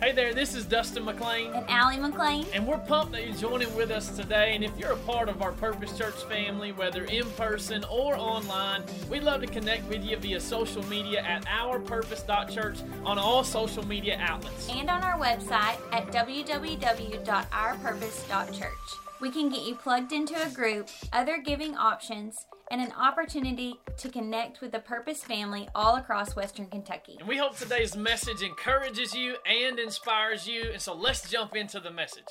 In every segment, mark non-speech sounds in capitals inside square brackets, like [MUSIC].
Hey there, this is Dustin McLean. And Allie McLean. And we're pumped that you're joining with us today. And if you're a part of our Purpose Church family, whether in person or online, we'd love to connect with you via social media at ourpurpose.church on all social media outlets. And on our website at www.ourpurpose.church. We can get you plugged into a group, other giving options, and an opportunity to connect with the Purpose family all across Western Kentucky. And we hope today's message encourages you and inspires you. And so let's jump into the message.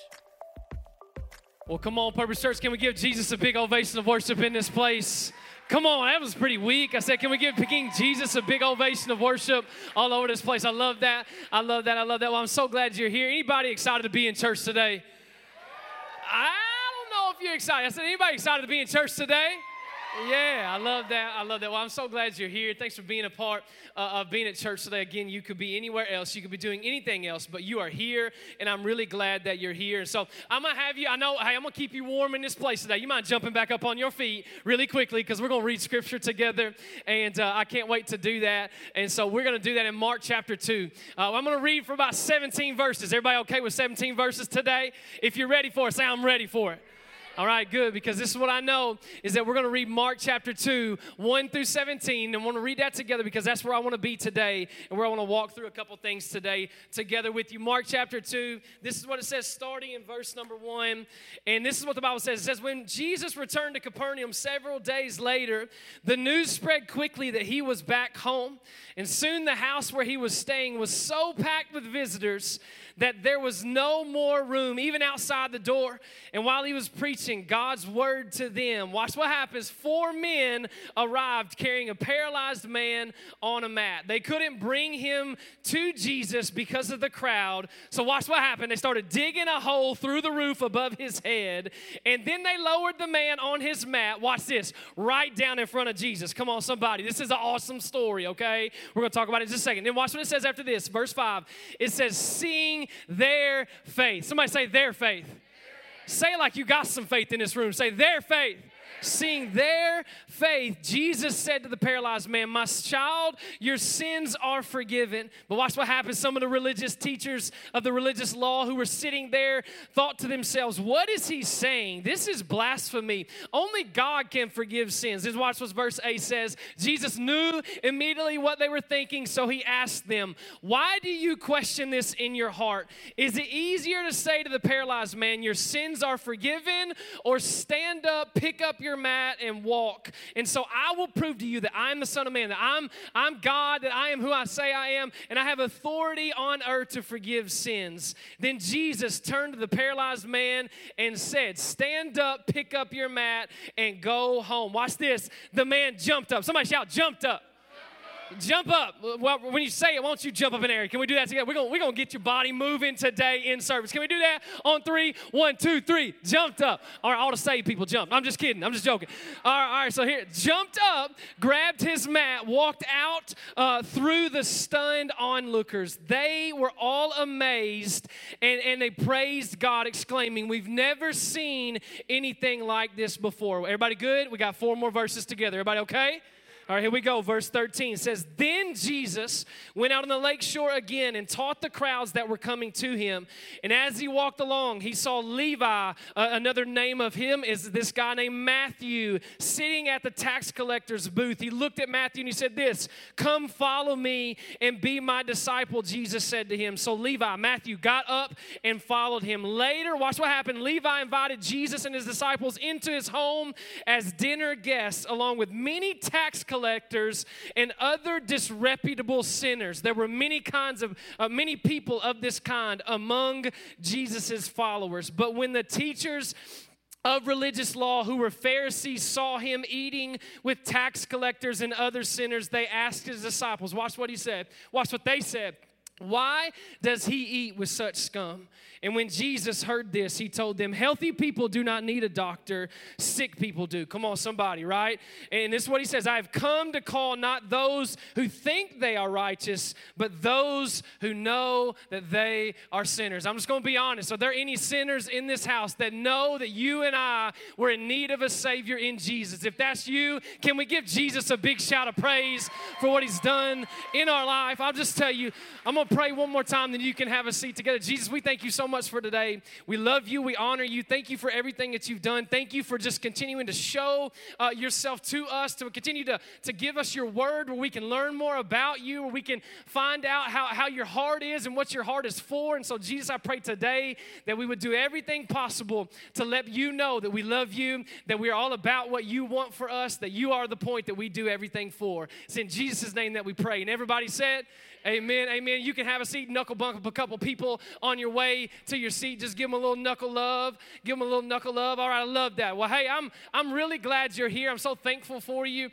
Well, come on, Purpose Church, can we give Jesus a big ovation of worship in this place? Come on, that was pretty weak. I said, can we give King Jesus a big ovation of worship all over this place? I love that. I love that. I love that. Well, I'm so glad you're here. Anybody excited to be in church today? I don't know if you're excited. I said, anybody excited to be in church today? Yeah, I love that. I love that. Well, I'm so glad you're here. Thanks for being a part uh, of being at church today. Again, you could be anywhere else. You could be doing anything else, but you are here, and I'm really glad that you're here. So I'm to have you, I know, hey, I'm to keep you warm in this place today. You mind jumping back up on your feet really quickly because we're to read scripture together, and uh, I can't wait to do that. And so we're to do that in Mark chapter 2. Uh, I'm to read for about 17 verses. Everybody okay with 17 verses today? If you're ready for it, say, I'm ready for it. All right, good, because this is what I know is that we're going to read Mark chapter 2, 1 through 17, and want to read that together because that's where I want to be today and where I want to walk through a couple things today together with you. Mark chapter 2, this is what it says starting in verse number 1, and this is what the Bible says. It says, When Jesus returned to Capernaum several days later, the news spread quickly that he was back home, and soon the house where he was staying was so packed with visitors that there was no more room, even outside the door. And while he was preaching God's word to them, watch what happens. Four men arrived carrying a paralyzed man on a mat. They couldn't bring him to Jesus because of the crowd. So, watch what happened. They started digging a hole through the roof above his head, and then they lowered the man on his mat. Watch this, right down in front of Jesus. Come on, somebody. This is an awesome story, okay? We're going to talk about it in just a second. Then, watch what it says after this. Verse 5. It says, Seeing their faith. Somebody say their faith. Say like you got some faith in this room. Say their faith seeing their faith, Jesus said to the paralyzed man, My child, your sins are forgiven. But watch what happens. Some of the religious teachers of the religious law who were sitting there thought to themselves, What is he saying? This is blasphemy. Only God can forgive sins. Just watch what verse 8 says. Jesus knew immediately what they were thinking, so he asked them, Why do you question this in your heart? Is it easier to say to the paralyzed man, Your sins are forgiven, or stand up, pick up your your mat and walk. And so I will prove to you that I am the Son of Man, that I'm, I'm God, that I am who I say I am, and I have authority on earth to forgive sins. Then Jesus turned to the paralyzed man and said, Stand up, pick up your mat, and go home. Watch this. The man jumped up. Somebody shout, jumped up. Jump up. Well, when you say it, why don't you jump up in air? Can we do that together? We're going we're gonna get your body moving today in service. Can we do that on three? One, two, three. Jumped up. All right, all the saved people jumped. I'm just kidding. I'm just joking. All right, all right. So here, jumped up, grabbed his mat, walked out uh, through the stunned onlookers. They were all amazed and, and they praised God, exclaiming, We've never seen anything like this before. Everybody good? We got four more verses together. Everybody okay? All right, here we go. Verse 13 says, Then Jesus went out on the lake shore again and taught the crowds that were coming to him. And as he walked along, he saw Levi, uh, another name of him is this guy named Matthew, sitting at the tax collector's booth. He looked at Matthew and he said, This, come follow me and be my disciple, Jesus said to him. So Levi, Matthew, got up and followed him. Later, watch what happened. Levi invited Jesus and his disciples into his home as dinner guests, along with many tax collectors collectors, and other disreputable sinners. There were many kinds of, uh, many people of this kind among Jesus's followers. But when the teachers of religious law who were Pharisees saw him eating with tax collectors and other sinners, they asked his disciples, watch what he said, watch what they said. Why does he eat with such scum? And when Jesus heard this, he told them, Healthy people do not need a doctor, sick people do. Come on, somebody, right? And this is what he says I have come to call not those who think they are righteous, but those who know that they are sinners. I'm just going to be honest. Are there any sinners in this house that know that you and I were in need of a Savior in Jesus? If that's you, can we give Jesus a big shout of praise for what he's done in our life? I'll just tell you, I'm going pray one more time, then you can have a seat together. Jesus, we thank you so much for today. We love you. We honor you. Thank you for everything that you've done. Thank you for just continuing to show uh, yourself to us, to continue to, to give us your word where we can learn more about you, where we can find out how, how your heart is and what your heart is for. And so, Jesus, I pray today that we would do everything possible to let you know that we love you, that we are all about what you want for us, that you are the point that we do everything for. It's in Jesus' name that we pray. And everybody said, Amen. Amen. You can have a seat, knuckle bump a couple people on your way to your seat. Just give them a little knuckle love. Give them a little knuckle love. All right, I love that. Well, hey, I'm I'm really glad you're here. I'm so thankful for you.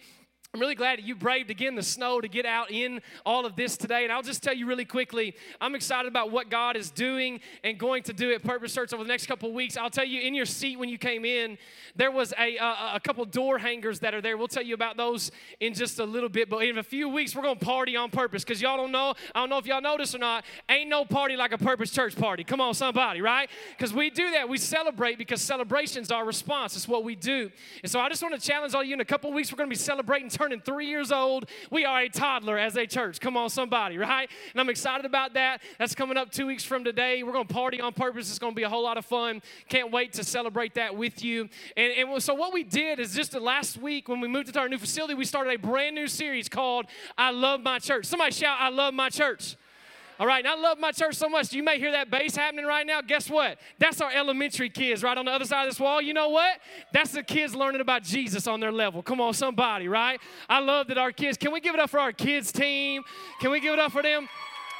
I'm really glad that you braved again the snow to get out in all of this today. And I'll just tell you really quickly, I'm excited about what God is doing and going to do at Purpose Church over the next couple weeks. I'll tell you, in your seat when you came in, there was a, a, couple door hangers that are there. We'll tell you about those in just a little bit. But in a few weeks, we're going to party on purpose because y'all don't know. I don't know if y'all notice or not. Ain't no party like a Purpose Church party. Come on, somebody, right? Because we do that. We celebrate because celebration's our response. It's what we do. And so I just want to challenge all you in a couple weeks, we're going to be celebrating turning three years old. We are a toddler as a church. Come on, somebody, right? And I'm excited about that. That's coming up two weeks from today. We're going to party on purpose. It's going to be a whole lot of fun. Can't wait to celebrate that with you. And, and so, what we did is just the last week when we moved into our new facility, we started a brand new series called I Love My Church. Somebody shout, I love my church. All right, and I love my church so much. You may hear that bass happening right now. Guess what? That's our elementary kids right on the other side of this wall. You know what? That's the kids learning about Jesus on their level. Come on, somebody, right? I love that our kids. Can we give it up for our kids team? Can we give it up for them?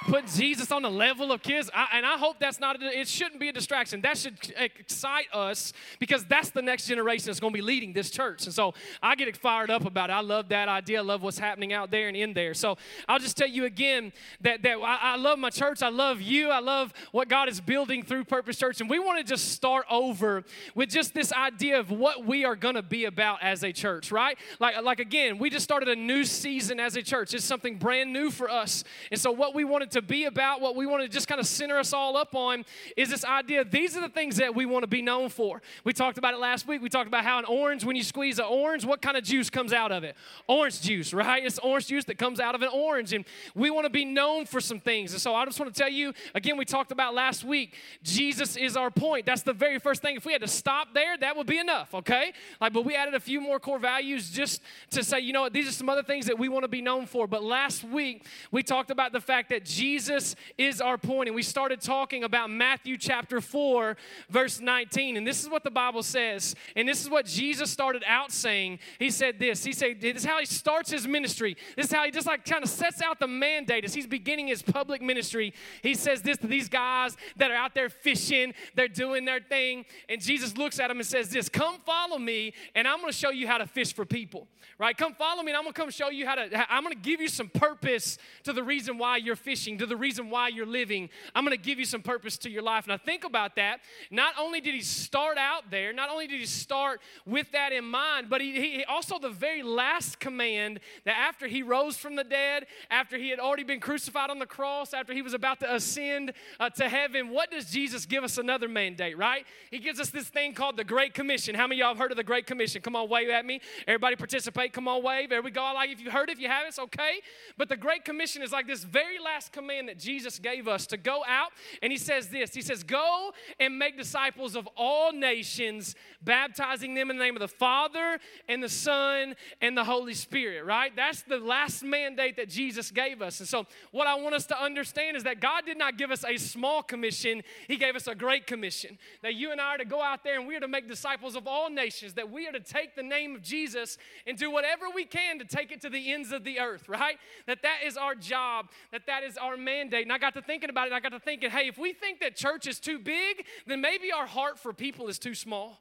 Put Jesus on the level of kids. I, and I hope that's not, a, it shouldn't be a distraction. That should excite us because that's the next generation that's going to be leading this church. And so I get fired up about it. I love that idea. I love what's happening out there and in there. So I'll just tell you again that, that I, I love my church. I love you. I love what God is building through Purpose Church. And we want to just start over with just this idea of what we are going to be about as a church, right? Like, like again, we just started a new season as a church. It's something brand new for us. And so what we wanted to be about, what we want to just kind of center us all up on, is this idea these are the things that we want to be known for. We talked about it last week. We talked about how an orange, when you squeeze an orange, what kind of juice comes out of it? Orange juice, right? It's orange juice that comes out of an orange. And we want to be known for some things. And so I just want to tell you, again, we talked about last week, Jesus is our point. That's the very first thing. If we had to stop there, that would be enough, okay? Like, but we added a few more core values just to say, you know what, these are some other things that we want to be known for. But last week, we talked about the fact that Jesus Jesus is our point. And we started talking about Matthew chapter 4, verse 19. And this is what the Bible says. And this is what Jesus started out saying. He said this. He said, This is how he starts his ministry. This is how he just like kind of sets out the mandate as he's beginning his public ministry. He says this to these guys that are out there fishing, they're doing their thing. And Jesus looks at them and says, This, come follow me, and I'm going to show you how to fish for people. Right? Come follow me, and I'm going to come show you how to, I'm going to give you some purpose to the reason why you're fishing, to the reason why you're living. I'm going to give you some purpose to your life. Now, think about that. Not only did he start out there, not only did he start with that in mind, but he, he also the very last command that after he rose from the dead, after he had already been crucified on the cross, after he was about to ascend uh, to heaven, what does Jesus give us another mandate, right? He gives us this thing called the Great Commission. How many y'all have heard of the Great Commission? Come on, wave at me. Everybody participate. Come on, wave. There we go. I Like if you heard if you haven't, it's okay. But the Great Commission is like this very last command that Jesus gave us to go out. And he says this He says, Go and make disciples of all nations, baptizing them in the name of the Father and the Son and the Holy Spirit, right? That's the last mandate that Jesus gave us. And so, what I want us to understand is that God did not give us a small commission, He gave us a great commission. That you and I are to go out there and we are to make disciples of all nations, that we are to take the name of Jesus and do whatever we can to take it to the ends of the earth, right? That that is our job, that that is our mandate. And I got to thinking about it, I got to thinking, hey, if we think that church is too big, then maybe our heart for people is too small.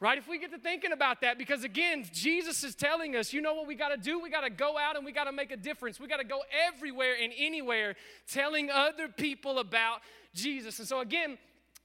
Right? If we get to thinking about that, because again, Jesus is telling us, you know what we got to do? We got to go out and we got to make a difference. We got to go everywhere and anywhere telling other people about Jesus. And so, again,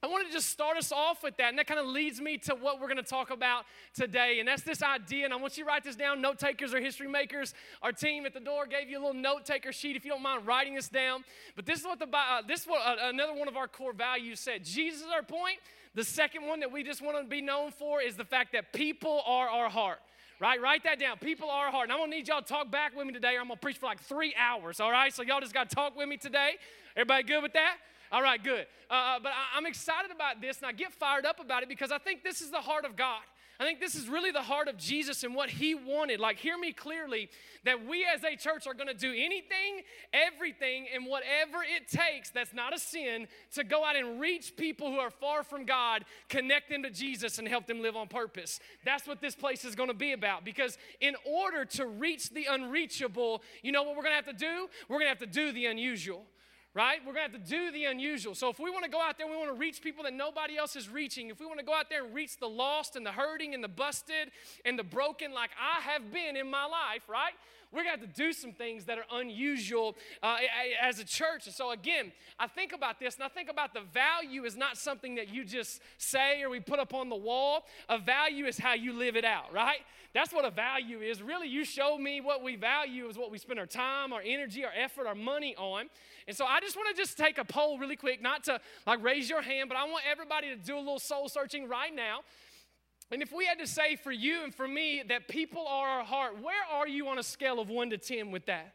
I want to just start us off with that. And that kind of leads me to what we're going to talk about today. And that's this idea. And I want you to write this down. Note takers or history makers. Our team at the door gave you a little note taker sheet if you don't mind writing this down. But this is what the uh, this is what uh, another one of our core values said. Jesus is our point. The second one that we just want to be known for is the fact that people are our heart right? Write that down. People are hard. And I'm to need y'all to talk back with me today, or I'm to preach for like three hours, all right? So y'all just got to talk with me today. Everybody good with that? All right, good. Uh, uh but I, I'm excited about this, and I get fired up about it because I think this is the heart of God. I think this is really the heart of Jesus and what he wanted. Like, hear me clearly that we as a church are going to do anything, everything, and whatever it takes that's not a sin to go out and reach people who are far from God, connect them to Jesus, and help them live on purpose. That's what this place is going to be about. Because in order to reach the unreachable, you know what we're going to have to do? We're going to have to do the unusual right? We're going to have to do the unusual. So if we want to go out there, we want to reach people that nobody else is reaching. If we want to go out there and reach the lost and the hurting and the busted and the broken, like I have been in my life, right? we're going to have to do some things that are unusual uh, as a church. And so, again, I think about this and I think about the value is not something that you just say or we put up on the wall. A value is how you live it out, right? That's what a value is. Really, you show me what we value is what we spend our time, our energy, our effort, our money on. And so I just want to just take a poll really quick, not to like raise your hand, but I want everybody to do a little soul searching right now. And if we had to say for you and for me that people are our heart, where are you on a scale of one to 10 with that?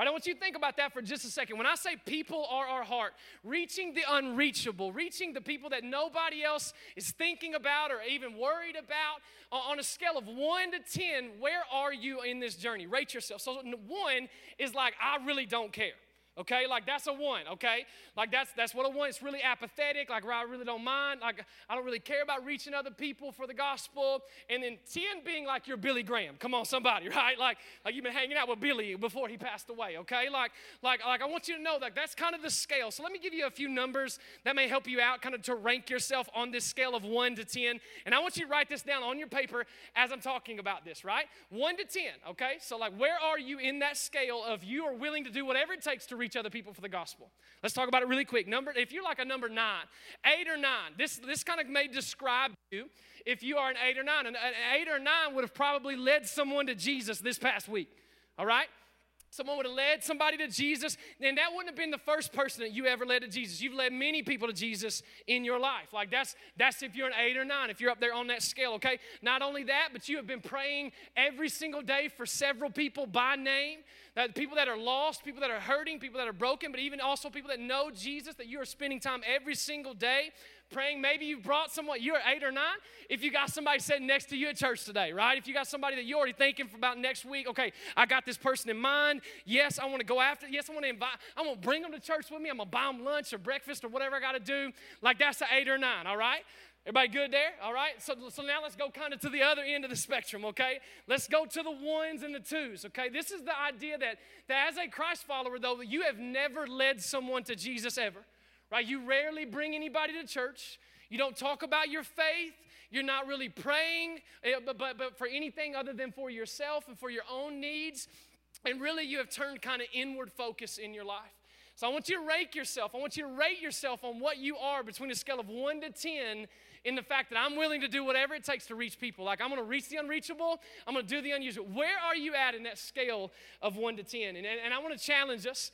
Right? I want you to think about that for just a second. When I say people are our heart, reaching the unreachable, reaching the people that nobody else is thinking about or even worried about, uh, on a scale of one to 10, where are you in this journey? Rate yourself. So, one is like, I really don't care okay like that's a one okay? Like that's that's what a one it's really apathetic like i really don't mind like i don't really care about reaching other people for the gospel. And then 10 being like you're billy graham. Come on somebody [LAUGHS] right? Like like you've been hanging out with billy before he passed away okay? Like like like i want you to know that that's kind of the scale. So let me give you a few numbers that may help you out kind of to rank yourself on this scale of 1 to 10 and i want you to write this down on your paper as i'm talking about this right? 1 to 10 okay? So like where are you in that scale of you are willing to do whatever it takes to reach reach other people for the gospel. Let's talk about it really quick. Number, if you're like a number nine, eight or nine, this, this kind of may describe you if you are an eight or nine. An, an eight or nine would have probably led someone to Jesus this past week. All right? Someone would have led somebody to Jesus, then that wouldn't have been the first person that you ever led to Jesus. You've led many people to Jesus in your life. Like that's that's if you're an eight or nine, if you're up there on that scale, okay? Not only that, but you have been praying every single day for several people by name. That people that are lost, people that are hurting, people that are broken, but even also people that know Jesus, that you are spending time every single day praying. Maybe you brought someone, you're eight or nine. If you got somebody sitting next to you at church today, right? If you got somebody that you're already thinking about next week, okay, I got this person in mind. Yes, I want to go after. Yes, I want to invite. I'm gonna bring them to church with me. I'm gonna buy them lunch or breakfast or whatever I got to do. Like that's an eight or nine. All right. Everybody good there? All right. So, so now let's go kind of to the other end of the spectrum, okay? Let's go to the ones and the twos, okay? This is the idea that, that as a Christ follower, though, you have never led someone to Jesus ever right? You rarely bring anybody to church. You don't talk about your faith. You're not really praying, eh, but, but, but for anything other than for yourself and for your own needs. And really, you have turned kind of inward focus in your life. So I want you to rate yourself. I want you to rate yourself on what you are between a scale of one to 10 in the fact that I'm willing to do whatever it takes to reach people. Like I'm going to reach the unreachable, I'm going to do the unusual. Where are you at in that scale of one to 10? And, and I want to challenge us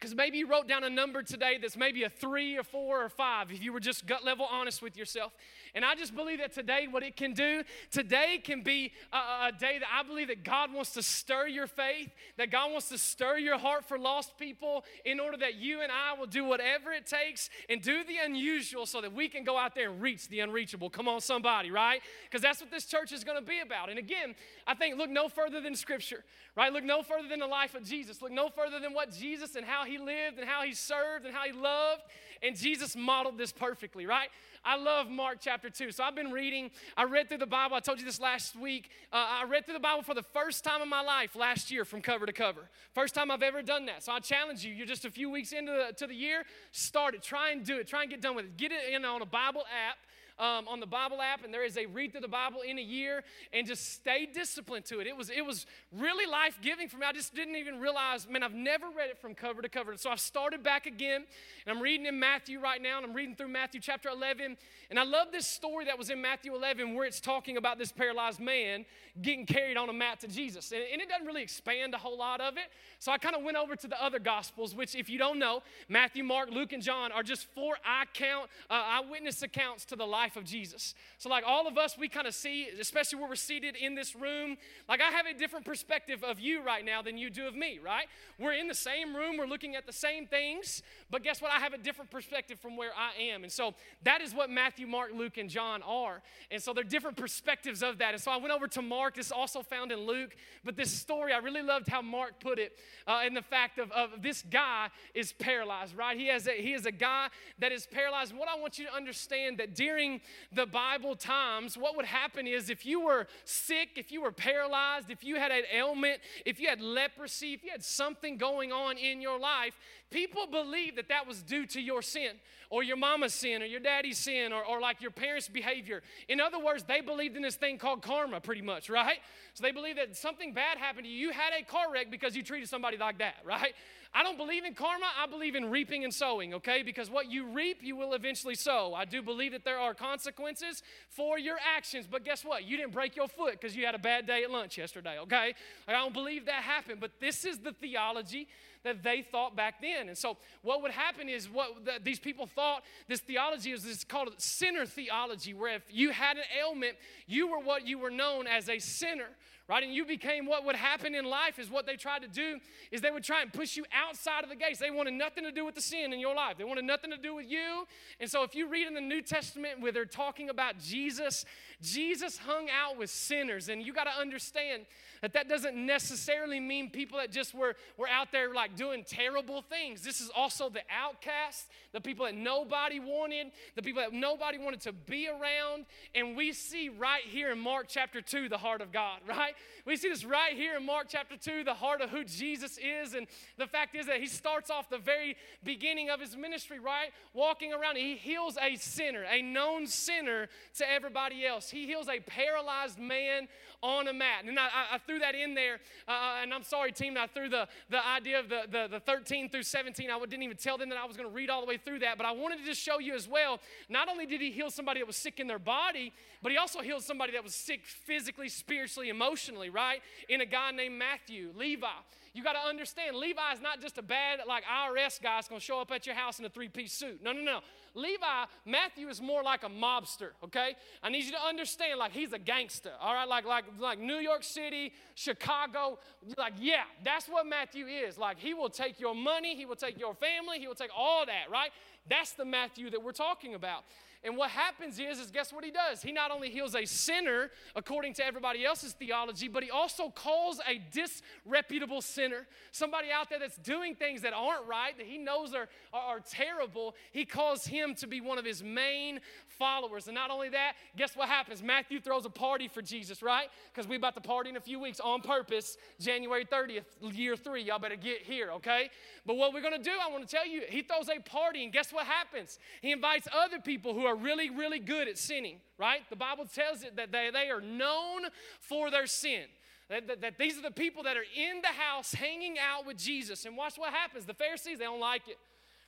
because maybe you wrote down a number today that's maybe a three or four or five if you were just gut level honest with yourself. And I just believe that today, what it can do, today can be a, a, day that I believe that God wants to stir your faith, that God wants to stir your heart for lost people in order that you and I will do whatever it takes and do the unusual so that we can go out there and reach the unreachable. Come on, somebody, right? Because that's what this church is going to be about. And again, I think look no further than Scripture, right? Look no further than the life of Jesus. Look no further than what Jesus and how he lived and how he served and how he loved. And Jesus modeled this perfectly, right? I love Mark chapter 2. So I've been reading, I read through the Bible. I told you this last week. Uh, I read through the Bible for the first time in my life last year from cover to cover. First time I've ever done that. So I challenge you, you're just a few weeks into the, to the year, start it. Try and do it. Try and get done with it. Get it in on a Bible app um, on the Bible app, and there is a read through the Bible in a year, and just stay disciplined to it. It was it was really life giving for me. I just didn't even realize, man, I've never read it from cover to cover. So I've started back again, and I'm reading in Matthew right now, and I'm reading through Matthew chapter 11, and I love this story that was in Matthew 11 where it's talking about this paralyzed man getting carried on a mat to Jesus, and, and it doesn't really expand a whole lot of it. So I kind of went over to the other Gospels, which, if you don't know, Matthew, Mark, Luke, and John are just four eye count, uh, eyewitness accounts to the life life of Jesus. So, like all of us, we kind of see, especially where we're seated in this room, like I have a different perspective of you right now than you do of me, right? We're in the same room, we're looking at the same things, but guess what? I have a different perspective from where I am. And so that is what Matthew, Mark, Luke, and John are. And so they're different perspectives of that. And so I went over to Mark, this is also found in Luke, but this story, I really loved how Mark put it uh, in the fact of, of this guy is paralyzed, right? He, has a, he is a guy that is paralyzed. What I want you to understand that during the Bible times, what would happen is if you were sick, if you were paralyzed, if you had an ailment, if you had leprosy, if you had something going on in your life, people believed that that was due to your sin or your mama's sin or your daddy's sin or, or like your parents' behavior. In other words, they believed in this thing called karma, pretty much, right? So they believed that something bad happened to you. You had a car wreck because you treated somebody like that, right? I don't believe in karma. I believe in reaping and sowing, okay? Because what you reap, you will eventually sow. I do believe that there are consequences for your actions, but guess what? You didn't break your foot because you had a bad day at lunch yesterday, okay? I don't believe that happened, but this is the theology that they thought back then. And so, what would happen is what the, these people thought this theology is this called sinner theology, where if you had an ailment, you were what you were known as a sinner right? And you became what would happen in life is what they tried to do is they would try and push you outside of the gates. They wanted nothing to do with the sin in your life. They wanted nothing to do with you. And so if you read in the New Testament where they're talking about Jesus, Jesus hung out with sinners. And you got to understand that that doesn't necessarily mean people that just were, were out there like doing terrible things. This is also the outcasts, the people that nobody wanted, the people that nobody wanted to be around. And we see right here in Mark chapter 2 the heart of God, right? We see this right here in Mark chapter 2, the heart of who Jesus is. And the fact is that he starts off the very beginning of his ministry, right? Walking around, he heals a sinner, a known sinner to everybody else. He heals a paralyzed man on a mat. And I, I threw that in there, uh, uh and I'm sorry, team, I threw the, the idea of the, the, the 13 through 17. I didn't even tell them that I was going to read all the way through that, but I wanted to just show you as well. Not only did he heal somebody that was sick in their body, but he also healed somebody that was sick physically, spiritually, emotionally, right? In a guy named Matthew, Levi. You got to understand, Levi is not just a bad, like IRS guy that's going to show up at your house in a three piece suit. No, no, no. Levi, Matthew is more like a mobster, okay? I need you to understand, like, he's a gangster, all right? Like, like, like New York City, Chicago. Like, yeah, that's what Matthew is. Like, he will take your money, he will take your family, he will take all that, right? That's the Matthew that we're talking about. And what happens is, is guess what he does? He not only heals a sinner according to everybody else's theology, but he also calls a disreputable sinner, somebody out there that's doing things that aren't right, that he knows are, are, are terrible. He calls him to be one of his main followers. And not only that, guess what happens? Matthew throws a party for Jesus, right? Because we about to party in a few weeks on purpose, January 30th, year three. Y'all better get here, okay? But what we're gonna do, I wanna tell you, he throws a party, and guess what happens? He invites other people who are are really, really good at sinning, right? The Bible tells it that they, they are known for their sin. That, that, that, these are the people that are in the house hanging out with Jesus. And watch what happens. The Pharisees, they don't like it.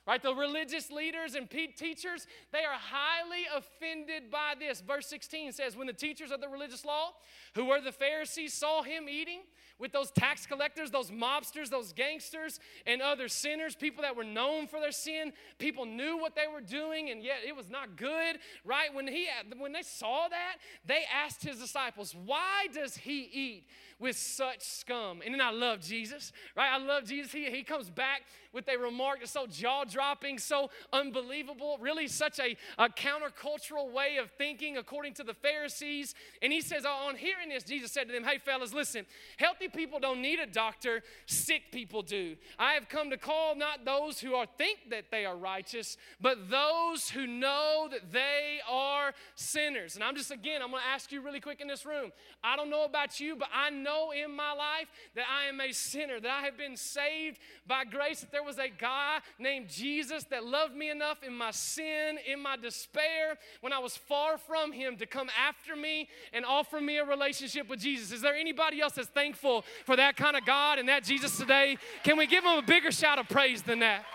Right? The religious leaders and teachers, they are highly offended by this. Verse 16 says, When the teachers of the religious law, who were the Pharisees, saw him eating with those tax collectors, those mobsters, those gangsters, and other sinners, people that were known for their sin. People knew what they were doing, and yet it was not good, right? When, he, uh, when they saw that, they asked his disciples, Why does he eat with such scum? And then I love Jesus, right? I love Jesus. He, he comes back with a remark that's so jaw dropping, so unbelievable, really such a, a countercultural way of thinking according to the Pharisees. And he says, oh, On hearing this, Jesus said to them, Hey, fellas, listen, healthy people don't need a doctor, sick people do. I have come to call not those who are think that they are righteous, but those who know that they are sinners. And I'm just, again, I'm to ask you really quick in this room. I don't know about you, but I know in my life that I am a sinner, that I have been saved by grace, that there was a guy named Jesus that loved me enough in my sin, in my despair, when I was far from him to come after me and offer me a relationship with Jesus. Is there anybody else that's thankful for that kind of God and that Jesus today? Can we give him a bigger shout of praise than that?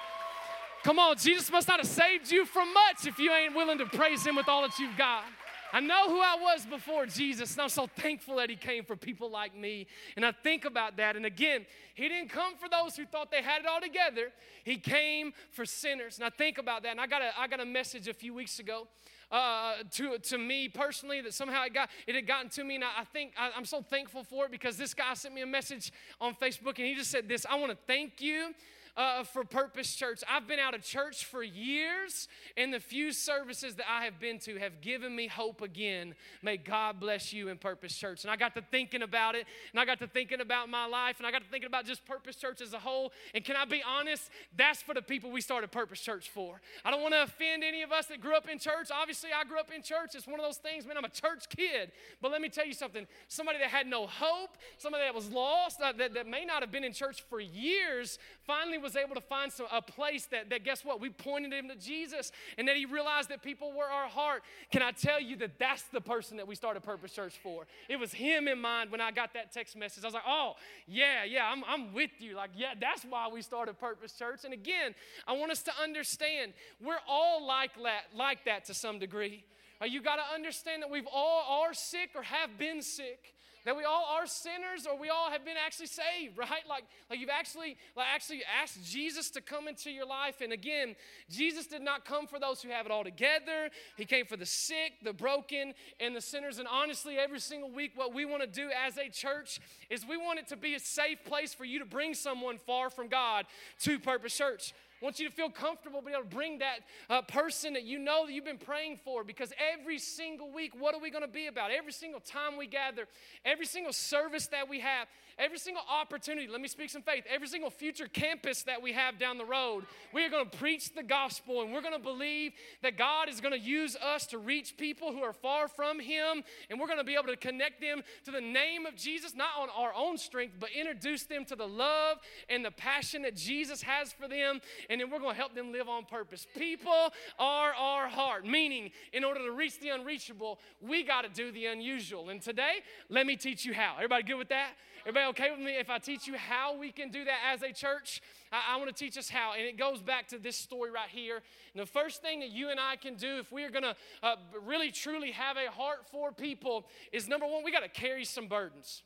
Come on, Jesus must not have saved you from much if you ain't willing to praise him with all that you've got. I know who I was before Jesus, and I'm so thankful that He came for people like me. And I think about that. And again, He didn't come for those who thought they had it all together, He came for sinners. And I think about that. And I got a, I got a message a few weeks ago uh, to, to me personally that somehow it got it had gotten to me and I, think I, I'm so thankful for it because this guy sent me a message on Facebook and he just said this I want to thank you uh, for Purpose Church. I've been out of church for years, and the few services that I have been to have given me hope again. May God bless you in Purpose Church. And I got to thinking about it, and I got to thinking about my life, and I got to thinking about just Purpose Church as a whole. And can I be honest? That's for the people we started Purpose Church for. I don't want to offend any of us that grew up in church. Obviously, I grew up in church. It's one of those things, man, I'm a church kid. But let me tell you something somebody that had no hope, somebody that was lost, uh, that, that may not have been in church for years, finally was able to find some, a place that, that, guess what? We pointed him to Jesus and that he realized that people were our heart. Can I tell you that that's the person that we started Purpose Church for? It was him in mind when I got that text message. I was like, oh, yeah, yeah, I'm, I'm with you. Like, yeah, that's why we started Purpose Church. And again, I want us to understand we're all like that, like that to some degree. Uh, you got to understand that we've all are sick or have been sick that we all are sinners or we all have been actually saved [LAUGHS] right? Like like you've actually like actually asked jesus to come into your life. And again jesus did not come for those who have it all together. He came for the sick the broken and the sinners. And honestly every single week what we want to do as a church is we want it to be a safe place for you to bring someone far from god to purpose church I want you to feel comfortable being able to bring that uh, person that you know that you've been praying for because every single week, what are we going to be about? Every single time we gather, every single service that we have, every single opportunity, let me speak some faith, every single future campus that we have down the road, we are going to preach the gospel and we're going to believe that God is going to use us to reach people who are far from Him and we're going to be able to connect them to the name of Jesus, not on our own strength, but introduce them to the love and the passion that Jesus has for them and then we're going to help them live on purpose. People are our heart, meaning in order to reach the unreachable, we got to do the unusual. And today, let me teach you how. Everybody good with that? Everybody okay with me if I teach you how we can do that as a church? I, I want to teach us how. And it goes back to this story right here. And the first thing that you and I can do if we are going to uh, really truly have a heart for people is number one, we got to carry some burdens.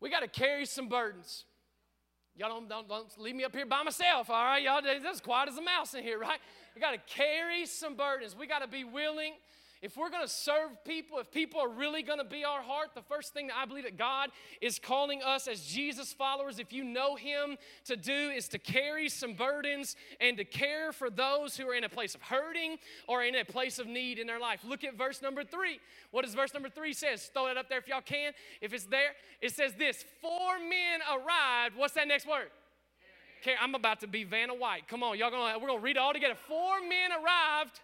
We got to carry some burdens. Y'all don't, don't, don't leave me up here by myself, all right? Y'all, that's quiet as a mouse in here, right? We got to carry some burdens. We got to be willing if we're going to serve people, if people are really going to be our heart, the first thing that I believe that God is calling us as Jesus followers, if you know Him, to do is to carry some burdens and to care for those who are in a place of hurting or in a place of need in their life. Look at verse number three. What does verse number three says? Throw it up there if y'all can. If it's there, it says this: Four men arrived. What's that next word? Okay, I'm about to be Vanna White. Come on, y'all gonna we're gonna read it all together. Four men arrived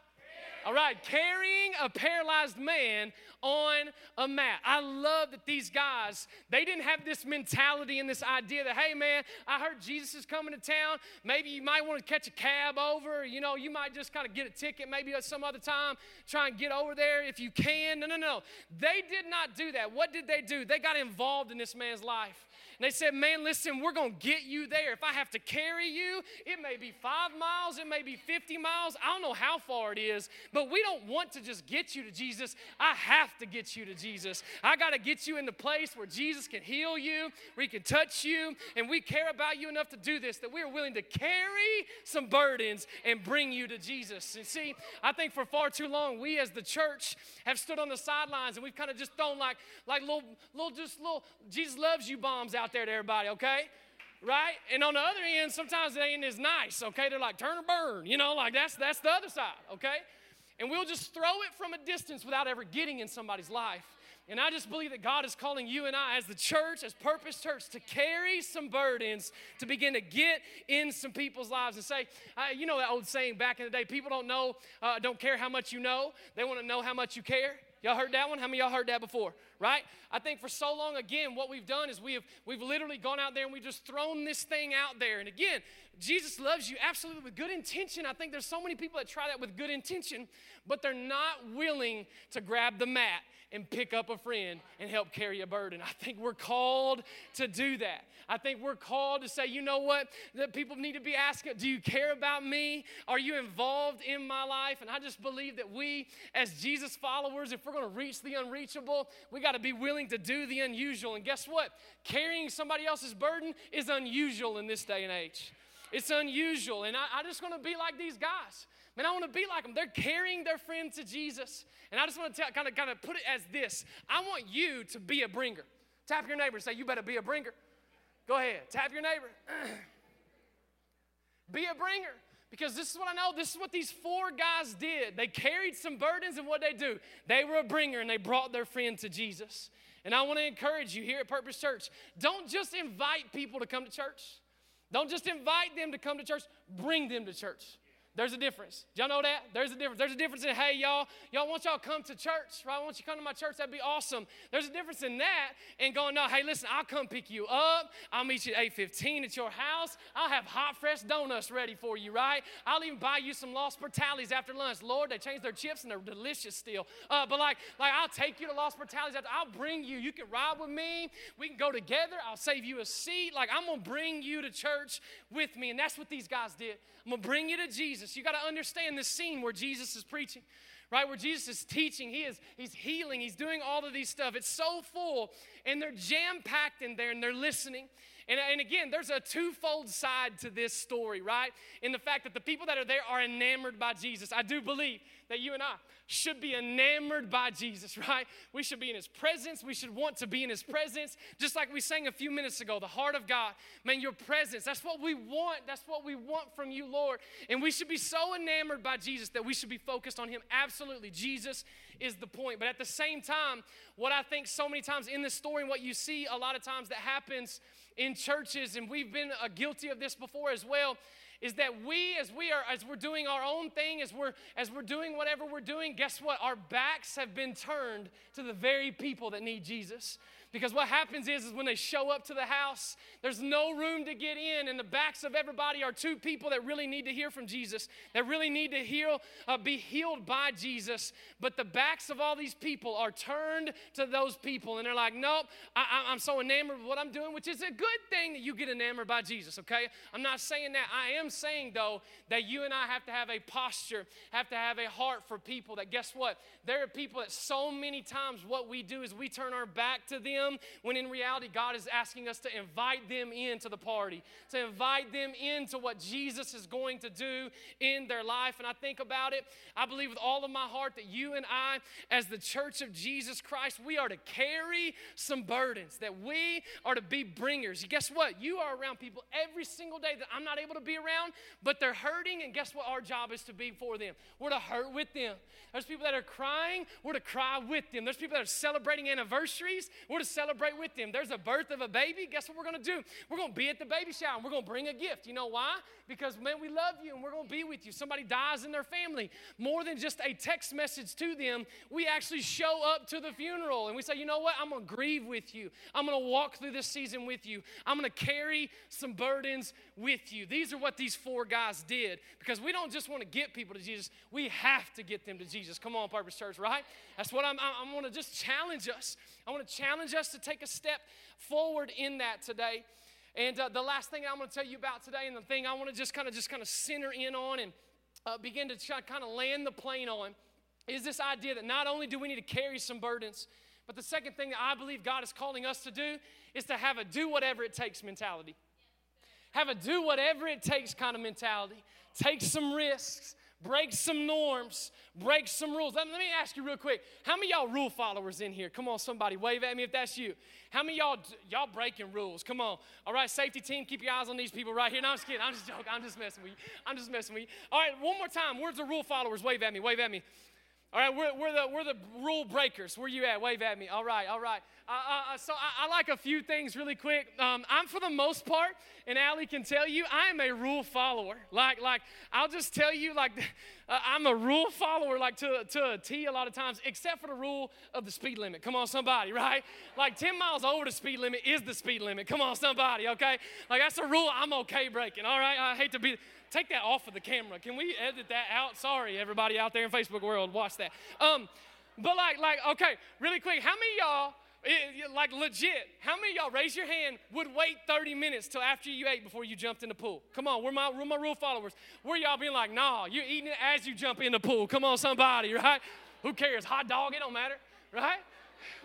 all right, carrying a paralyzed man on a mat. I love that these guys, they didn't have this mentality and this idea that, hey man, I heard Jesus is coming to town. Maybe you might want to catch a cab over. You know, you might just kind of get a ticket maybe at some other time, try and get over there if you can. No, no, no. They did not do that. What did they do? They got involved in this man's life. And they said, Man, listen, we're going to get you there. If I have to carry you, it may be five miles, it may be 50 miles. I don't know how far it is, but we don't want to just get you to Jesus. I have to get you to Jesus. I got to get you in the place where Jesus can heal you, where he can touch you, and we care about you enough to do this that we are willing to carry some burdens and bring you to Jesus. And see, I think for far too long, we as the church have stood on the sidelines and we've kind of just thrown like, like little, little, just little Jesus loves you bombs out there to everybody, okay? Right? And on the other end, sometimes it ain't as nice, okay? They're like turn or burn, you know, like that's that's the other side, okay? And we'll just throw it from a distance without ever getting in somebody's life. And I just believe that God is calling you and I, as the church, as Purpose Church, to carry some burdens, to begin to get in some people's lives and say, uh, you know that old saying back in the day, people don't know, uh, don't care how much you know, they want to know how much you care. Y'all heard that one? How many y'all heard that before? Right? I think for so long, again, what we've done is we have we've literally gone out there and we've just thrown this thing out there. And again, Jesus loves you absolutely with good intention. I think there's so many people that try that with good intention, but they're not willing to grab the mat and pick up a friend and help carry a burden. I think we're called to do that. I think we're called to say, you know what? That people need to be asking, do you care about me? Are you involved in my life? And I just believe that we, as Jesus followers, if we're going to reach the unreachable, we got to be willing to do the unusual. And guess what? Carrying somebody else's burden is unusual in this day and age. It's unusual. And I, I just want to be like these guys. Man, I want to be like them. They're carrying their friend to Jesus. And I just want to kind of, kind of put it as this I want you to be a bringer. Tap your neighbor and say, You better be a bringer. Go ahead, tap your neighbor. [CLEARS THROAT] be a bringer. Because this is what I know, this is what these four guys did. They carried some burdens, and what they do? They were a bringer and they brought their friend to Jesus. And I want to encourage you here at Purpose Church don't just invite people to come to church, don't just invite them to come to church, bring them to church. There's a difference. y'all know that? There's a difference. There's a difference in, hey, y'all, y'all want y'all come to church, right? Want you come to my church. That'd be awesome. There's a difference in that and going, no, hey, listen, I'll come pick you up. I'll meet you at 8.15 at your house. I'll have hot, fresh donuts ready for you, right? I'll even buy you some Los Portales after lunch. Lord, they changed their chips and they're delicious still. Uh, but like, like, I'll take you to Los Portales after. I'll bring you. You can ride with me. We can go together. I'll save you a seat. Like, I'm going to bring you to church with me. And that's what these guys did. I'm going to bring you to Jesus. You got to understand this scene where Jesus is preaching, right? Where Jesus is teaching. He is he's healing. He's doing all of these stuff. It's so full and they're jam-packed in there and they're listening. And, and again, there's a twofold side to this story, right? In the fact that the people that are there are enamored by Jesus. I do believe that you and I should be enamored by Jesus, right? We should be in his presence. We should want to be in his presence. Just like we sang a few minutes ago, the heart of God. Man, your presence, that's what we want. That's what we want from you, Lord. And we should be so enamored by Jesus that we should be focused on him. Absolutely. Jesus is the point. But at the same time, what I think so many times in this story and what you see a lot of times that happens in churches, and we've been uh, guilty of this before as well, is that we as we are as we're doing our own thing as we're as we're doing whatever we're doing guess what? Our backs have been turned to the very people that need jesus because what happens is, is when they show up to the house, there's no room to get in, and the backs of everybody are two people that really need to hear from Jesus, that really need to heal, uh, be healed by Jesus. But the backs of all these people are turned to those people, and they're like, nope, I, I'm so enamored with what I'm doing, which is a good thing that you get enamored by Jesus, okay? I'm not saying that. I am saying, though, that you and I have to have a posture, have to have a heart for people that, guess what? There are people that so many times what we do is we turn our back to them them when in reality, God is asking us to invite them into the party, to invite them into what Jesus is going to do in their life. And I think about it, I believe with all of my heart that you and I, as the church of Jesus Christ, we are to carry some burdens, that we are to be bringers. Guess what? You are around people every single day that I'm not able to be around, but they're hurting, and guess what our job is to be for them? We're to hurt with them. There's people that are crying, we're to cry with them. There's people that are celebrating anniversaries, we're to celebrate with them. There's a birth of a baby. Guess what we're going to do? We're going to be at the baby shower and we're going to bring a gift. You know why? Because, man, we love you and we're going to be with you. Somebody dies in their family. More than just a text message to them, we actually show up to the funeral and we say, you know what? I'm going to grieve with you. I'm going to walk through this season with you. I'm going to carry some burdens with you. These are what these four guys did because we don't just want to get people to Jesus, we have to get them to Jesus. Come on, Purpose Church, right? That's what I'm, I, want to just challenge us. I want to challenge us to take a step forward in that today. And uh, the last thing I'm going to tell you about today, and the thing I want to just kind of just kind of center in on and uh, begin to kind of land the plane on, is this idea that not only do we need to carry some burdens, but the second thing that I believe God is calling us to do is to have a do whatever it takes mentality. Have a do whatever it takes kind of mentality. Take some risks break some norms, break some rules. Let, me ask you real quick. How many y'all rule followers in here? Come on, somebody, wave at me if that's you. How many y'all y'all breaking rules? Come on. All right, safety team, keep your eyes on these people right here. No, I'm just kidding. I'm just joking. I'm just messing with you. I'm just messing with you. All right, one more time. Where's the rule followers? Wave at me. Wave at me. All right, we're, we're, the, we're the rule breakers. Where you at? Wave at me. All right, all right. Uh, uh, uh, so I, I, like a few things really quick. Um, I'm for the most part, and Allie can tell you, I am a rule follower. Like, like I'll just tell you, like, [LAUGHS] uh, I'm a rule follower, like to, to a T a lot of times, except for the rule of the speed limit. Come on, somebody, right? Like 10 miles over the speed limit is the speed limit. Come on, somebody, okay? Like that's a rule I'm okay breaking. All right, I hate to be take that off of the camera. Can we edit that out? Sorry, everybody out there in Facebook world, watch that. Um, but like, like, okay, really quick, how many y'all, it, like legit, how many y'all raise your hand would wait 30 minutes till after you ate before you jumped in the pool? Come on, we're my, we're my rule followers. Where y'all being like, nah, you're eating it as you jump in the pool. Come on, somebody, right? Who cares? Hot dog, it don't matter, right?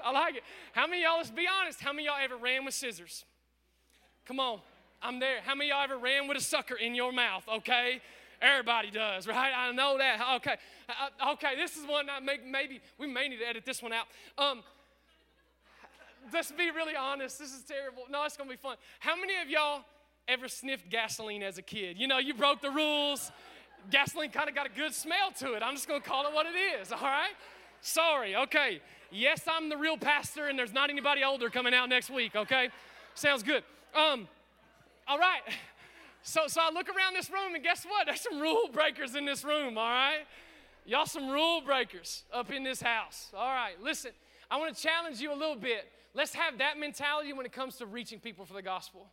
I like it. How many y'all, let's be honest, how many y'all ever ran with scissors? Come on, I'm there. How many of y'all ever ran with a sucker in your mouth, okay? Everybody does, right? I know that. Okay, uh, okay. This is one I make. Maybe we may need to edit this one out. Um, let's be really honest. This is terrible. No, it's gonna be fun. How many of y'all ever sniffed gasoline as a kid? You know, you broke the rules. Gasoline kind of got a good smell to it. I'm just gonna call it what it is. All right. Sorry. Okay. Yes, I'm the real pastor, and there's not anybody older coming out next week. Okay. Sounds good. Um. All right. So, so I look around this room, and guess what? There's some rule breakers in this room, all right? Y'all, some rule breakers up in this house. All right, listen, I want to challenge you a little bit. Let's have that mentality when it comes to reaching people for the gospel.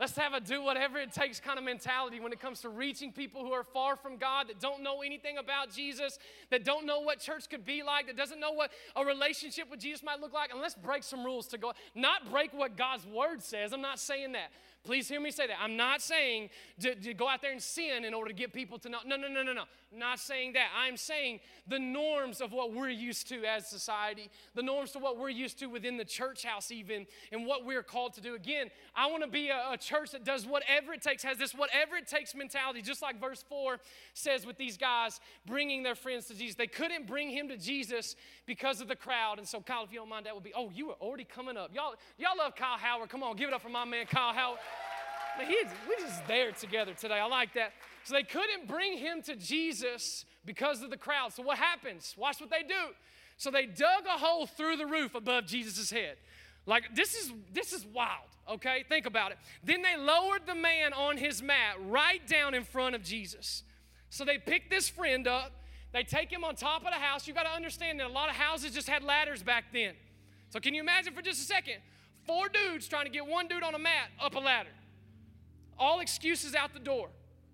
Let's have a do whatever it takes kind of mentality when it comes to reaching people who are far from God, that don't know anything about Jesus, that don't know what church could be like, that doesn't know what a relationship with Jesus might look like. And let's break some rules to go, not break what God's word says. I'm not saying that. Please hear me say that. I'm not saying to, to, go out there and sin in order to get people to know. No, no, no, no, no. Not saying that. I'm saying the norms of what we're used to as society, the norms to what we're used to within the church house, even, and what we're called to do. Again, I want to be a, a church that does whatever it takes, has this whatever it takes mentality, just like verse 4 says with these guys bringing their friends to Jesus. They couldn't bring him to Jesus because of the crowd. And so, Kyle, if you don't mind, that would be, oh, you were already coming up. Y'all, y'all love Kyle Howard. Come on, give it up for my man, Kyle Howard. He's, we're just there together today. I like that. So they couldn't bring him to Jesus because of the crowd. So what happens? Watch what they do. So they dug a hole through the roof above Jesus' head. Like this is this is wild, okay? Think about it. Then they lowered the man on his mat right down in front of Jesus. So they pick this friend up, they take him on top of the house. You got to understand that a lot of houses just had ladders back then. So can you imagine for just a second? Four dudes trying to get one dude on a mat up a ladder. All excuses out the door,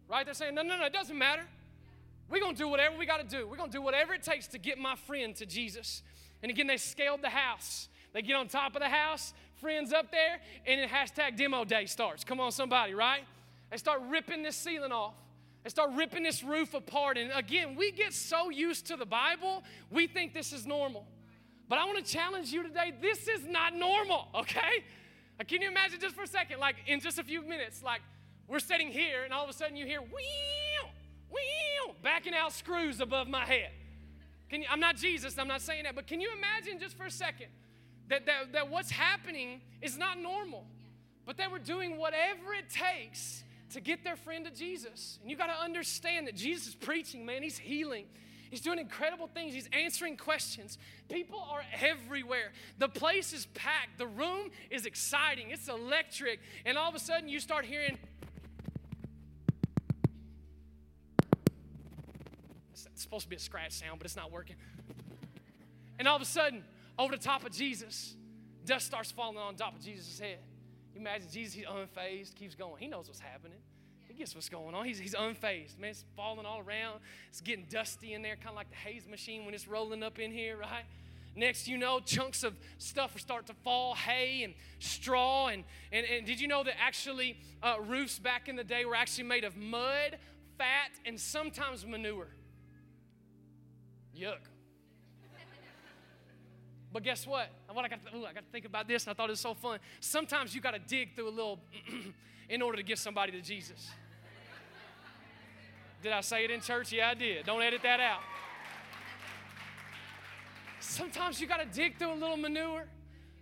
right? They're saying, no, no, no, it doesn't matter. We're going to do whatever we got to do. We're going to do whatever it takes to get my friend to Jesus. And again, they scaled the house. They get on top of the house, friends up there, and then hashtag demo day starts. Come on, somebody, right? They start ripping this ceiling off. They start ripping this roof apart. And again, we get so used to the Bible, we think this is normal. But I want to challenge you today this is not normal, okay? Like, can you imagine just for a second, like in just a few minutes, like we're sitting here and all of a sudden you hear wheel, wheel, backing out screws above my head. You, I'm not Jesus, I'm not saying that, but can you imagine just for a second that, that, that what's happening is not normal, but they were doing whatever it takes to get their friend to Jesus. And you got to understand that Jesus is preaching, man, he's healing. He's doing incredible things. He's answering questions. People are everywhere. The place is packed. The room is exciting. It's electric. And all of a sudden, you start hearing. It's supposed to be a scratch sound, but it's not working. And all of a sudden, over the top of Jesus, dust starts falling on top of Jesus' head. You imagine Jesus, he's unfazed, keeps going. He knows what's happening gets what's going on. He's, he's unfazed. Man, it's falling all around. It's getting dusty in there, kind of like the haze machine when it's rolling up in here, right? Next, you know, chunks of stuff start to fall, hay and straw. And, and, and did you know that actually uh, roofs back in the day were actually made of mud, fat, and sometimes manure? Yuck. [LAUGHS] But guess what? What I got, to, ooh, I got to think about this, and I thought it was so fun. Sometimes you got to dig through a little [CLEARS THROAT] in order to get somebody to Jesus. Did I say it in church? Yeah, I did. Don't edit that out. Sometimes you got to dig through a little manure.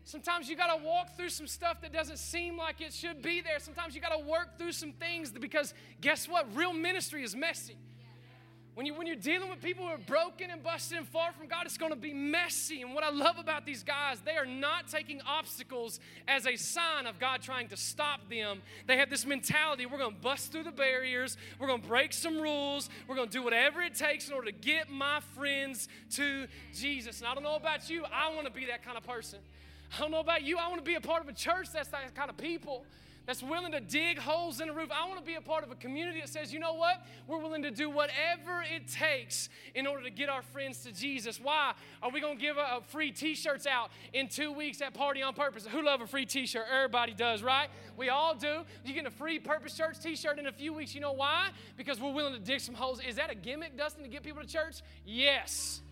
Sometimes you got to walk through some stuff that doesn't seem like it should be there. Sometimes you got to work through some things because guess what? Real ministry is messy. When, you, when you're dealing with people who are broken and busted and far from God, it's going to be messy. And what I love about these guys, they are not taking obstacles as a sign of God trying to stop them. They have this mentality we're going to bust through the barriers, we're going to break some rules, we're going to do whatever it takes in order to get my friends to Jesus. And I don't know about you, I want to be that kind of person. I don't know about you, I want to be a part of a church that's that kind of people that's willing to dig holes in the roof. I want to be a part of a community that says, you know what? We're willing to do whatever it takes in order to get our friends to Jesus. Why? Are we going to give a, a free t shirts out in two weeks at Party on Purpose? Who love a free t shirt? Everybody does, right? We all do. You get a free Purpose Church t shirt in a few weeks. You know why? Because we're willing to dig some holes. Is that a gimmick, Dustin, to get people to church? Yes.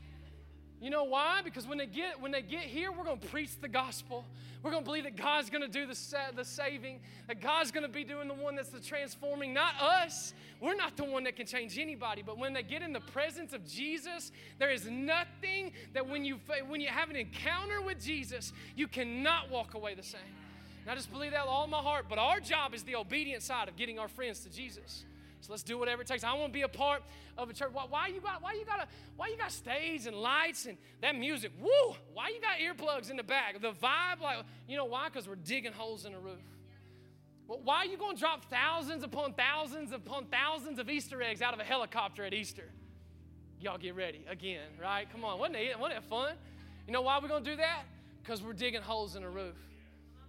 You know why? Because when they get when they get here, we're going to preach the gospel. We're going to believe that God's going to do the, the saving, that God's going to be doing the one that's the transforming, not us. We're not the one that can change anybody. But when they get in the presence of Jesus, there is nothing that when you when you have an encounter with Jesus, you cannot walk away the same. And I just believe that with all my heart. But our job is the obedient side of getting our friends to Jesus. So let's do whatever it takes. I want to be a part of a church. Why, why, you got why you got a why you got stage and lights and that music? Woo! Why you got earplugs in the back? The vibe, like you know why? Because we're digging holes in the roof. Well, why are you going to drop thousands upon thousands upon thousands of Easter eggs out of a helicopter at Easter? Y'all get ready again, right? Come on, wasn't it, wasn't it fun? You know why we're going to do that? Because we're digging holes in the roof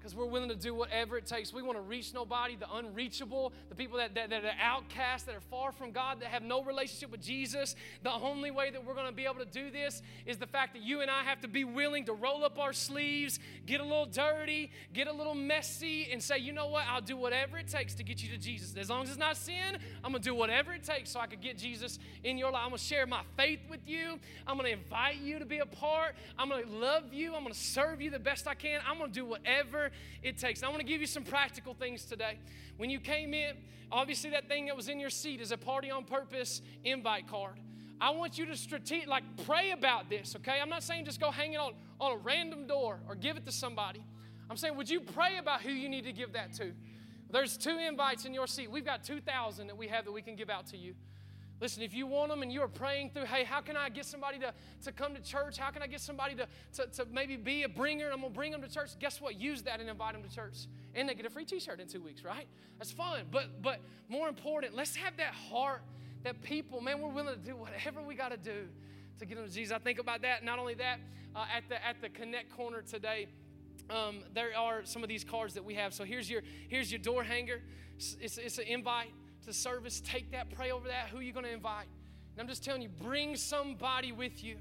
because we're willing to do whatever it takes. We want to reach nobody, the unreachable, the people that, that, that, are outcast, that are far from God, that have no relationship with Jesus. The only way that we're going to be able to do this is the fact that you and I have to be willing to roll up our sleeves, get a little dirty, get a little messy, and say, you know what? I'll do whatever it takes to get you to Jesus. As long as it's not sin, I'm going to do whatever it takes so I can get Jesus in your life. I'm going to share my faith with you. I'm going to invite you to be a part. I'm going to love you. I'm going to serve you the best I can. I'm going to do whatever it takes. I want to give you some practical things today. When you came in, obviously that thing that was in your seat is a party on purpose invite card. I want you to strategic, like pray about this, okay? I'm not saying just go hang it on, on a random door or give it to somebody. I'm saying, would you pray about who you need to give that to? There's two invites in your seat. We've got 2,000 that we have that we can give out to you. Listen, if you want them and you are praying through, hey, how can I get somebody to, to come to church? How can I get somebody to, to, to maybe be a bringer? I'm going to bring them to church. Guess what? Use that and invite them to church. And they get a free t shirt in two weeks, right? That's fun. But, but more important, let's have that heart that people, man, we're willing to do whatever we got to do to get them to Jesus. I think about that. Not only that, uh, at, the, at the Connect Corner today, um, there are some of these cards that we have. So here's your, here's your door hanger, it's, it's an invite to service, take that, pray over that. Who are you going to invite? And I'm just telling you, bring somebody with you.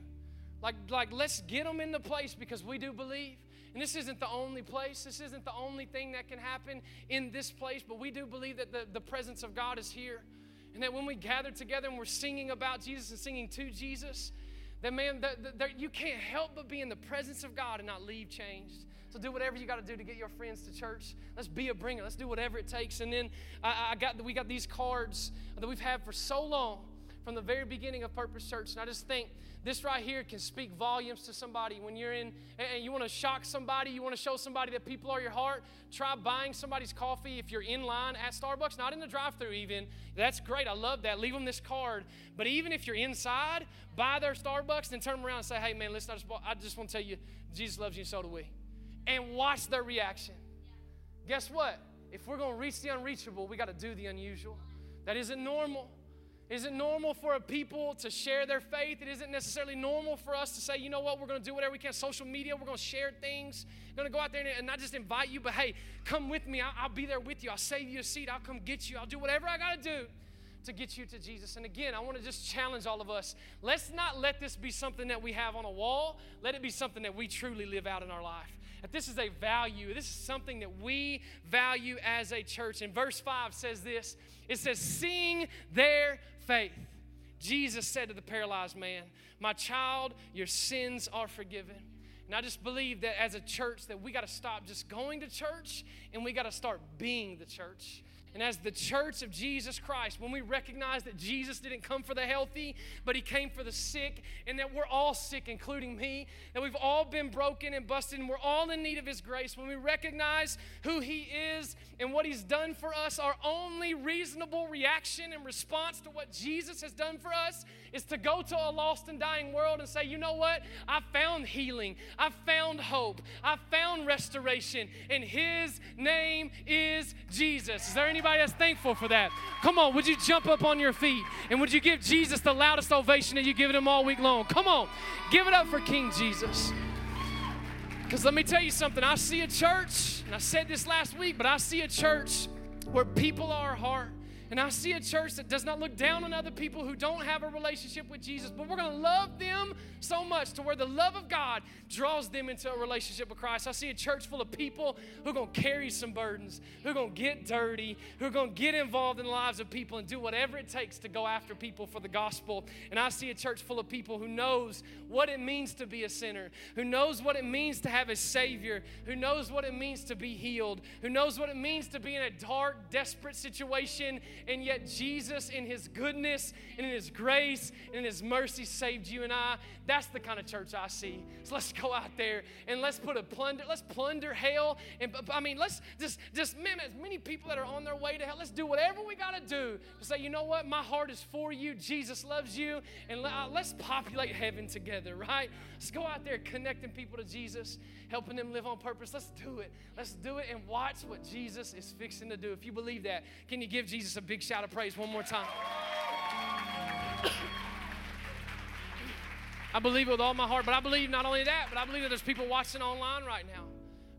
Like, like, let's get them in the place because we do believe. And this isn't the only place, this isn't the only thing that can happen in this place, but we do believe that the, the presence of God is here. And that when we gather together and we're singing about Jesus and singing to Jesus, that man, that, that you can't help but be in the presence of God and not leave changed. So do whatever you got to do to get your friends to church. Let's be a bringer. Let's do whatever it takes. And then I, I got we got these cards that we've had for so long from the very beginning of Purpose Church. And I just think this right here can speak volumes to somebody. When you're in and you want to shock somebody, you want to show somebody that people are your heart, try buying somebody's coffee if you're in line at Starbucks, not in the drive through even. That's great. I love that. Leave them this card. But even if you're inside, buy their Starbucks, then turn them around and say, hey, man, listen, I just, I just want to tell you, Jesus loves you and so do we. And watch their reaction. Guess what? If we're going to reach the unreachable, we got to do the unusual. That isn't normal. Is it normal for a people to share their faith? It isn't necessarily normal for us to say, you know what, we're going to do whatever we can. Social media, we're going to share things. We're going to go out there and not just invite you, but hey, come with me. I'll, I'll be there with you. I'll save you a seat. I'll come get you. I'll do whatever I got to do to get you to Jesus. And again, I want to just challenge all of us. Let's not let this be something that we have on a wall. Let it be something that we truly live out in our life. That this is a value. This is something that we value as a church. And verse 5 says this it says, Seeing their faith. Jesus said to the paralyzed man, My child, your sins are forgiven. And I just believe that as a church that we got to stop just going to church and we got to start being the church. And as the church of Jesus Christ, when we recognize that Jesus didn't come for the healthy, but he came for the sick, and that we're all sick, including me, that we've all been broken and busted, and we're all in need of his grace, when we recognize who he is and what he's done for us, our only reasonable reaction and response to what Jesus has done for us is to go to a lost and dying world and say, you know what? I found healing, I found hope, I found restoration, and his name is Jesus. Is there anybody? That's thankful for that? Come on, would you jump up on your feet and would you give Jesus the loudest ovation that you've given him all week long? Come on, give it up for King Jesus. Because let me tell you something, I see a church, and I said this last week, but I see a church where people are heart And I see a church that does not look down on other people who don't have a relationship with Jesus, but we're going to love them so much to where the love of God draws them into a relationship with Christ. I see a church full of people who are going to carry some burdens, who are going to get dirty, who are going to get involved in the lives of people and do whatever it takes to go after people for the gospel. And I see a church full of people who knows what it means to be a sinner, who knows what it means to have a savior, who knows what it means to be healed, who knows what it means to be in a dark, desperate situation and yet Jesus, in His goodness and in His grace and in His mercy, saved you and I. That's the kind of church I see. So let's go out there and let's put a plunder, let's plunder hell. And I mean, let's just, just man, as many people that are on their way to hell, let's do whatever we got to do to say, you know what, my heart is for you. Jesus loves you. And uh, let's populate heaven together, right? Let's go out there connecting people to Jesus, helping them live on purpose. Let's do it. Let's do it and watch what Jesus is fixing to do. If you believe that, can you give Jesus a big shout of praise one more time? I believe it with all my heart, but I believe not only that, but I believe that there's people watching online right now.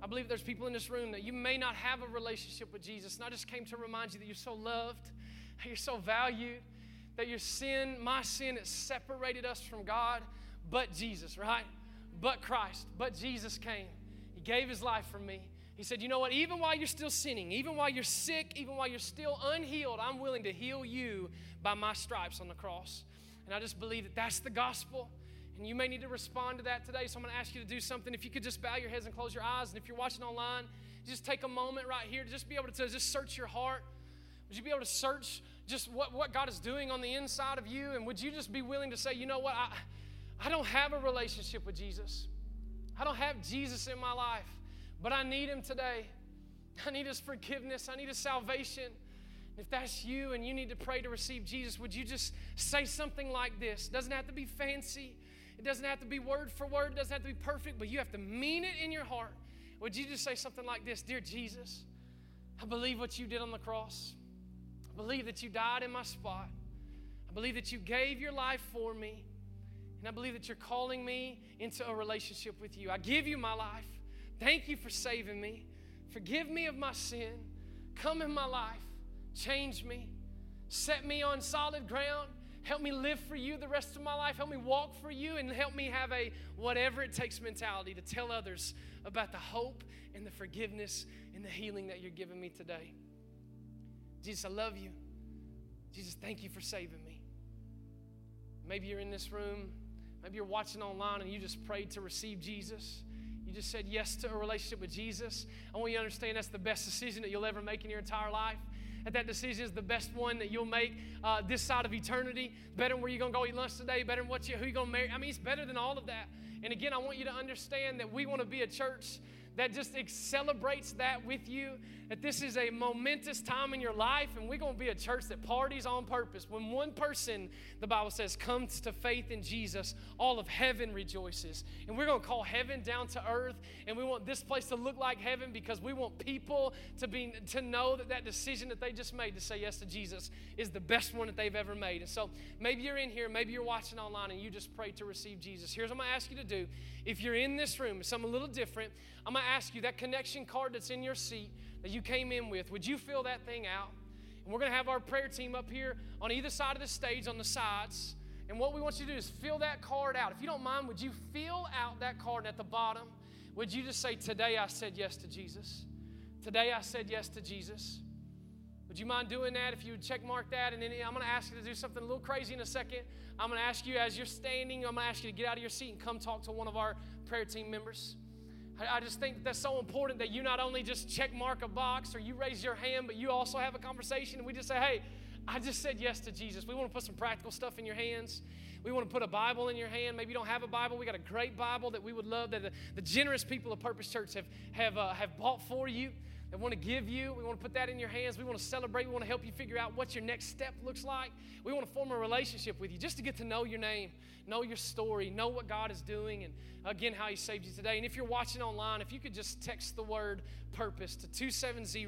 I believe there's people in this room that you may not have a relationship with Jesus. And I just came to remind you that you're so loved, [LAUGHS] you're so valued, that your sin, my sin, has separated us from God, but Jesus, right? But Christ, but Jesus came. He gave his life for me. He said, You know what? Even while you're still sinning, even while you're sick, even while you're still unhealed, I'm willing to heal you by my stripes on the cross. And I just believe that that's the gospel. And you may need to respond to that today. So I'm going to ask you to do something. If you could just bow your heads and close your eyes. And if you're watching online, just take a moment right here to just be able to just search your heart. Would you be able to search just what, what God is doing on the inside of you? And would you just be willing to say, you know what? I, I don't have a relationship with Jesus. I don't have Jesus in my life, but I need him today. I need his forgiveness. I need his salvation. If that's you and you need to pray to receive Jesus, would you just say something like this? It doesn't have to be fancy. It doesn't have to be word for word. It doesn't have to be perfect, but you have to mean it in your heart. Would you just say something like this Dear Jesus, I believe what you did on the cross. I believe that you died in my spot. I believe that you gave your life for me. And I believe that you're calling me into a relationship with you. I give you my life. Thank you for saving me. Forgive me of my sin. Come in my life. Change me. Set me on solid ground. Help me live for you the rest of my life. Help me walk for you and help me have a whatever it takes mentality to tell others about the hope and the forgiveness and the healing that you're giving me today. Jesus, I love you. Jesus, thank you for saving me. Maybe you're in this room Maybe you're watching online and you just prayed to receive Jesus. Just said yes to a relationship with Jesus. I want you to understand that's the best decision that you'll ever make in your entire life. That that decision is the best one that you'll make uh, this side of eternity. Better than where you're gonna go eat lunch today. Better than what you who you gonna marry. I mean, it's better than all of that. And again, I want you to understand that we want to be a church that just celebrates that with you. That this is a momentous time in your life, and we're going to be a church that parties on purpose. When one person, the Bible says, comes to faith in Jesus, all of heaven rejoices. And we're going to call heaven down to earth, and we want this place to look like heaven because we want people to be to know that that decision that they just made to say yes to Jesus is the best one that they've ever made. And so maybe you're in here, maybe you're watching online, and you just prayed to receive Jesus. Here's what I'm going to ask you to do. If you're in this room, something a little different, I'm going to ask you that connection card that's in your seat that you came in with, would you fill that thing out? And we're going to have our prayer team up here on either side of the stage on the sides. And what we want you to do is fill that card out. If you don't mind, would you fill out that card and at the bottom? Would you just say, Today I said yes to Jesus? Today I said yes to Jesus. Would you mind doing that if you would check mark that? And then I'm going to ask you to do something a little crazy in a second. I'm going to ask you as you're standing, I'm going to ask you to get out of your seat and come talk to one of our prayer team members. I just think that that's so important that you not only just check mark a box or you raise your hand, but you also have a conversation and we just say, hey, I just said yes to Jesus. We want to put some practical stuff in your hands. We want to put a Bible in your hand. Maybe you don't have a Bible. We got a great Bible that we would love that the, the generous people of Purpose Church have, have, uh, have bought for you that want to give you. We want to put that in your hands. We want to celebrate. We want to help you figure out what your next step looks like. We want to form a relationship with you just to get to know your name, know your story, know what God is doing, and again, how He saved you today. And if you're watching online, if you could just text the word purpose to 270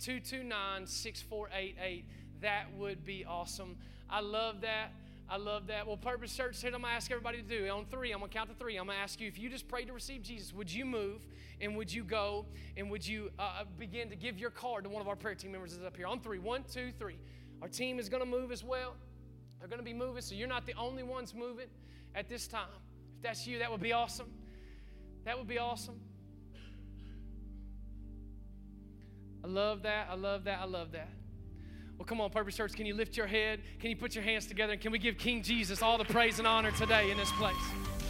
229 6488, that would be awesome. I love that. I love that. Well, Purpose Church, what I'm going to ask everybody to do. On three, I'm going to count to three. I'm going to ask you if you just prayed to receive Jesus, would you move and would you go and would you uh, uh begin to give your card to one of our prayer team members that's up here? On three, one, two, three. Our team is going to move as well. They're going to be moving, so you're not the only ones moving at this time. If that's you, that would be awesome. That would be awesome. I love that. I love that. I love that. Well, come on, Purpose Church. Can you lift your head? Can you put your hands together? And can we give King Jesus all the praise and honor today in this place?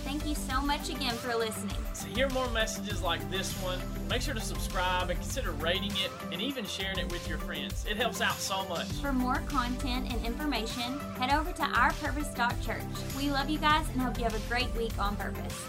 Thank you so much again for listening. To hear more messages like this one, make sure to subscribe and consider rating it and even sharing it with your friends. It helps out so much. For more content and information, head over to ourpurpose.church. We love you guys and hope you have a great week on purpose.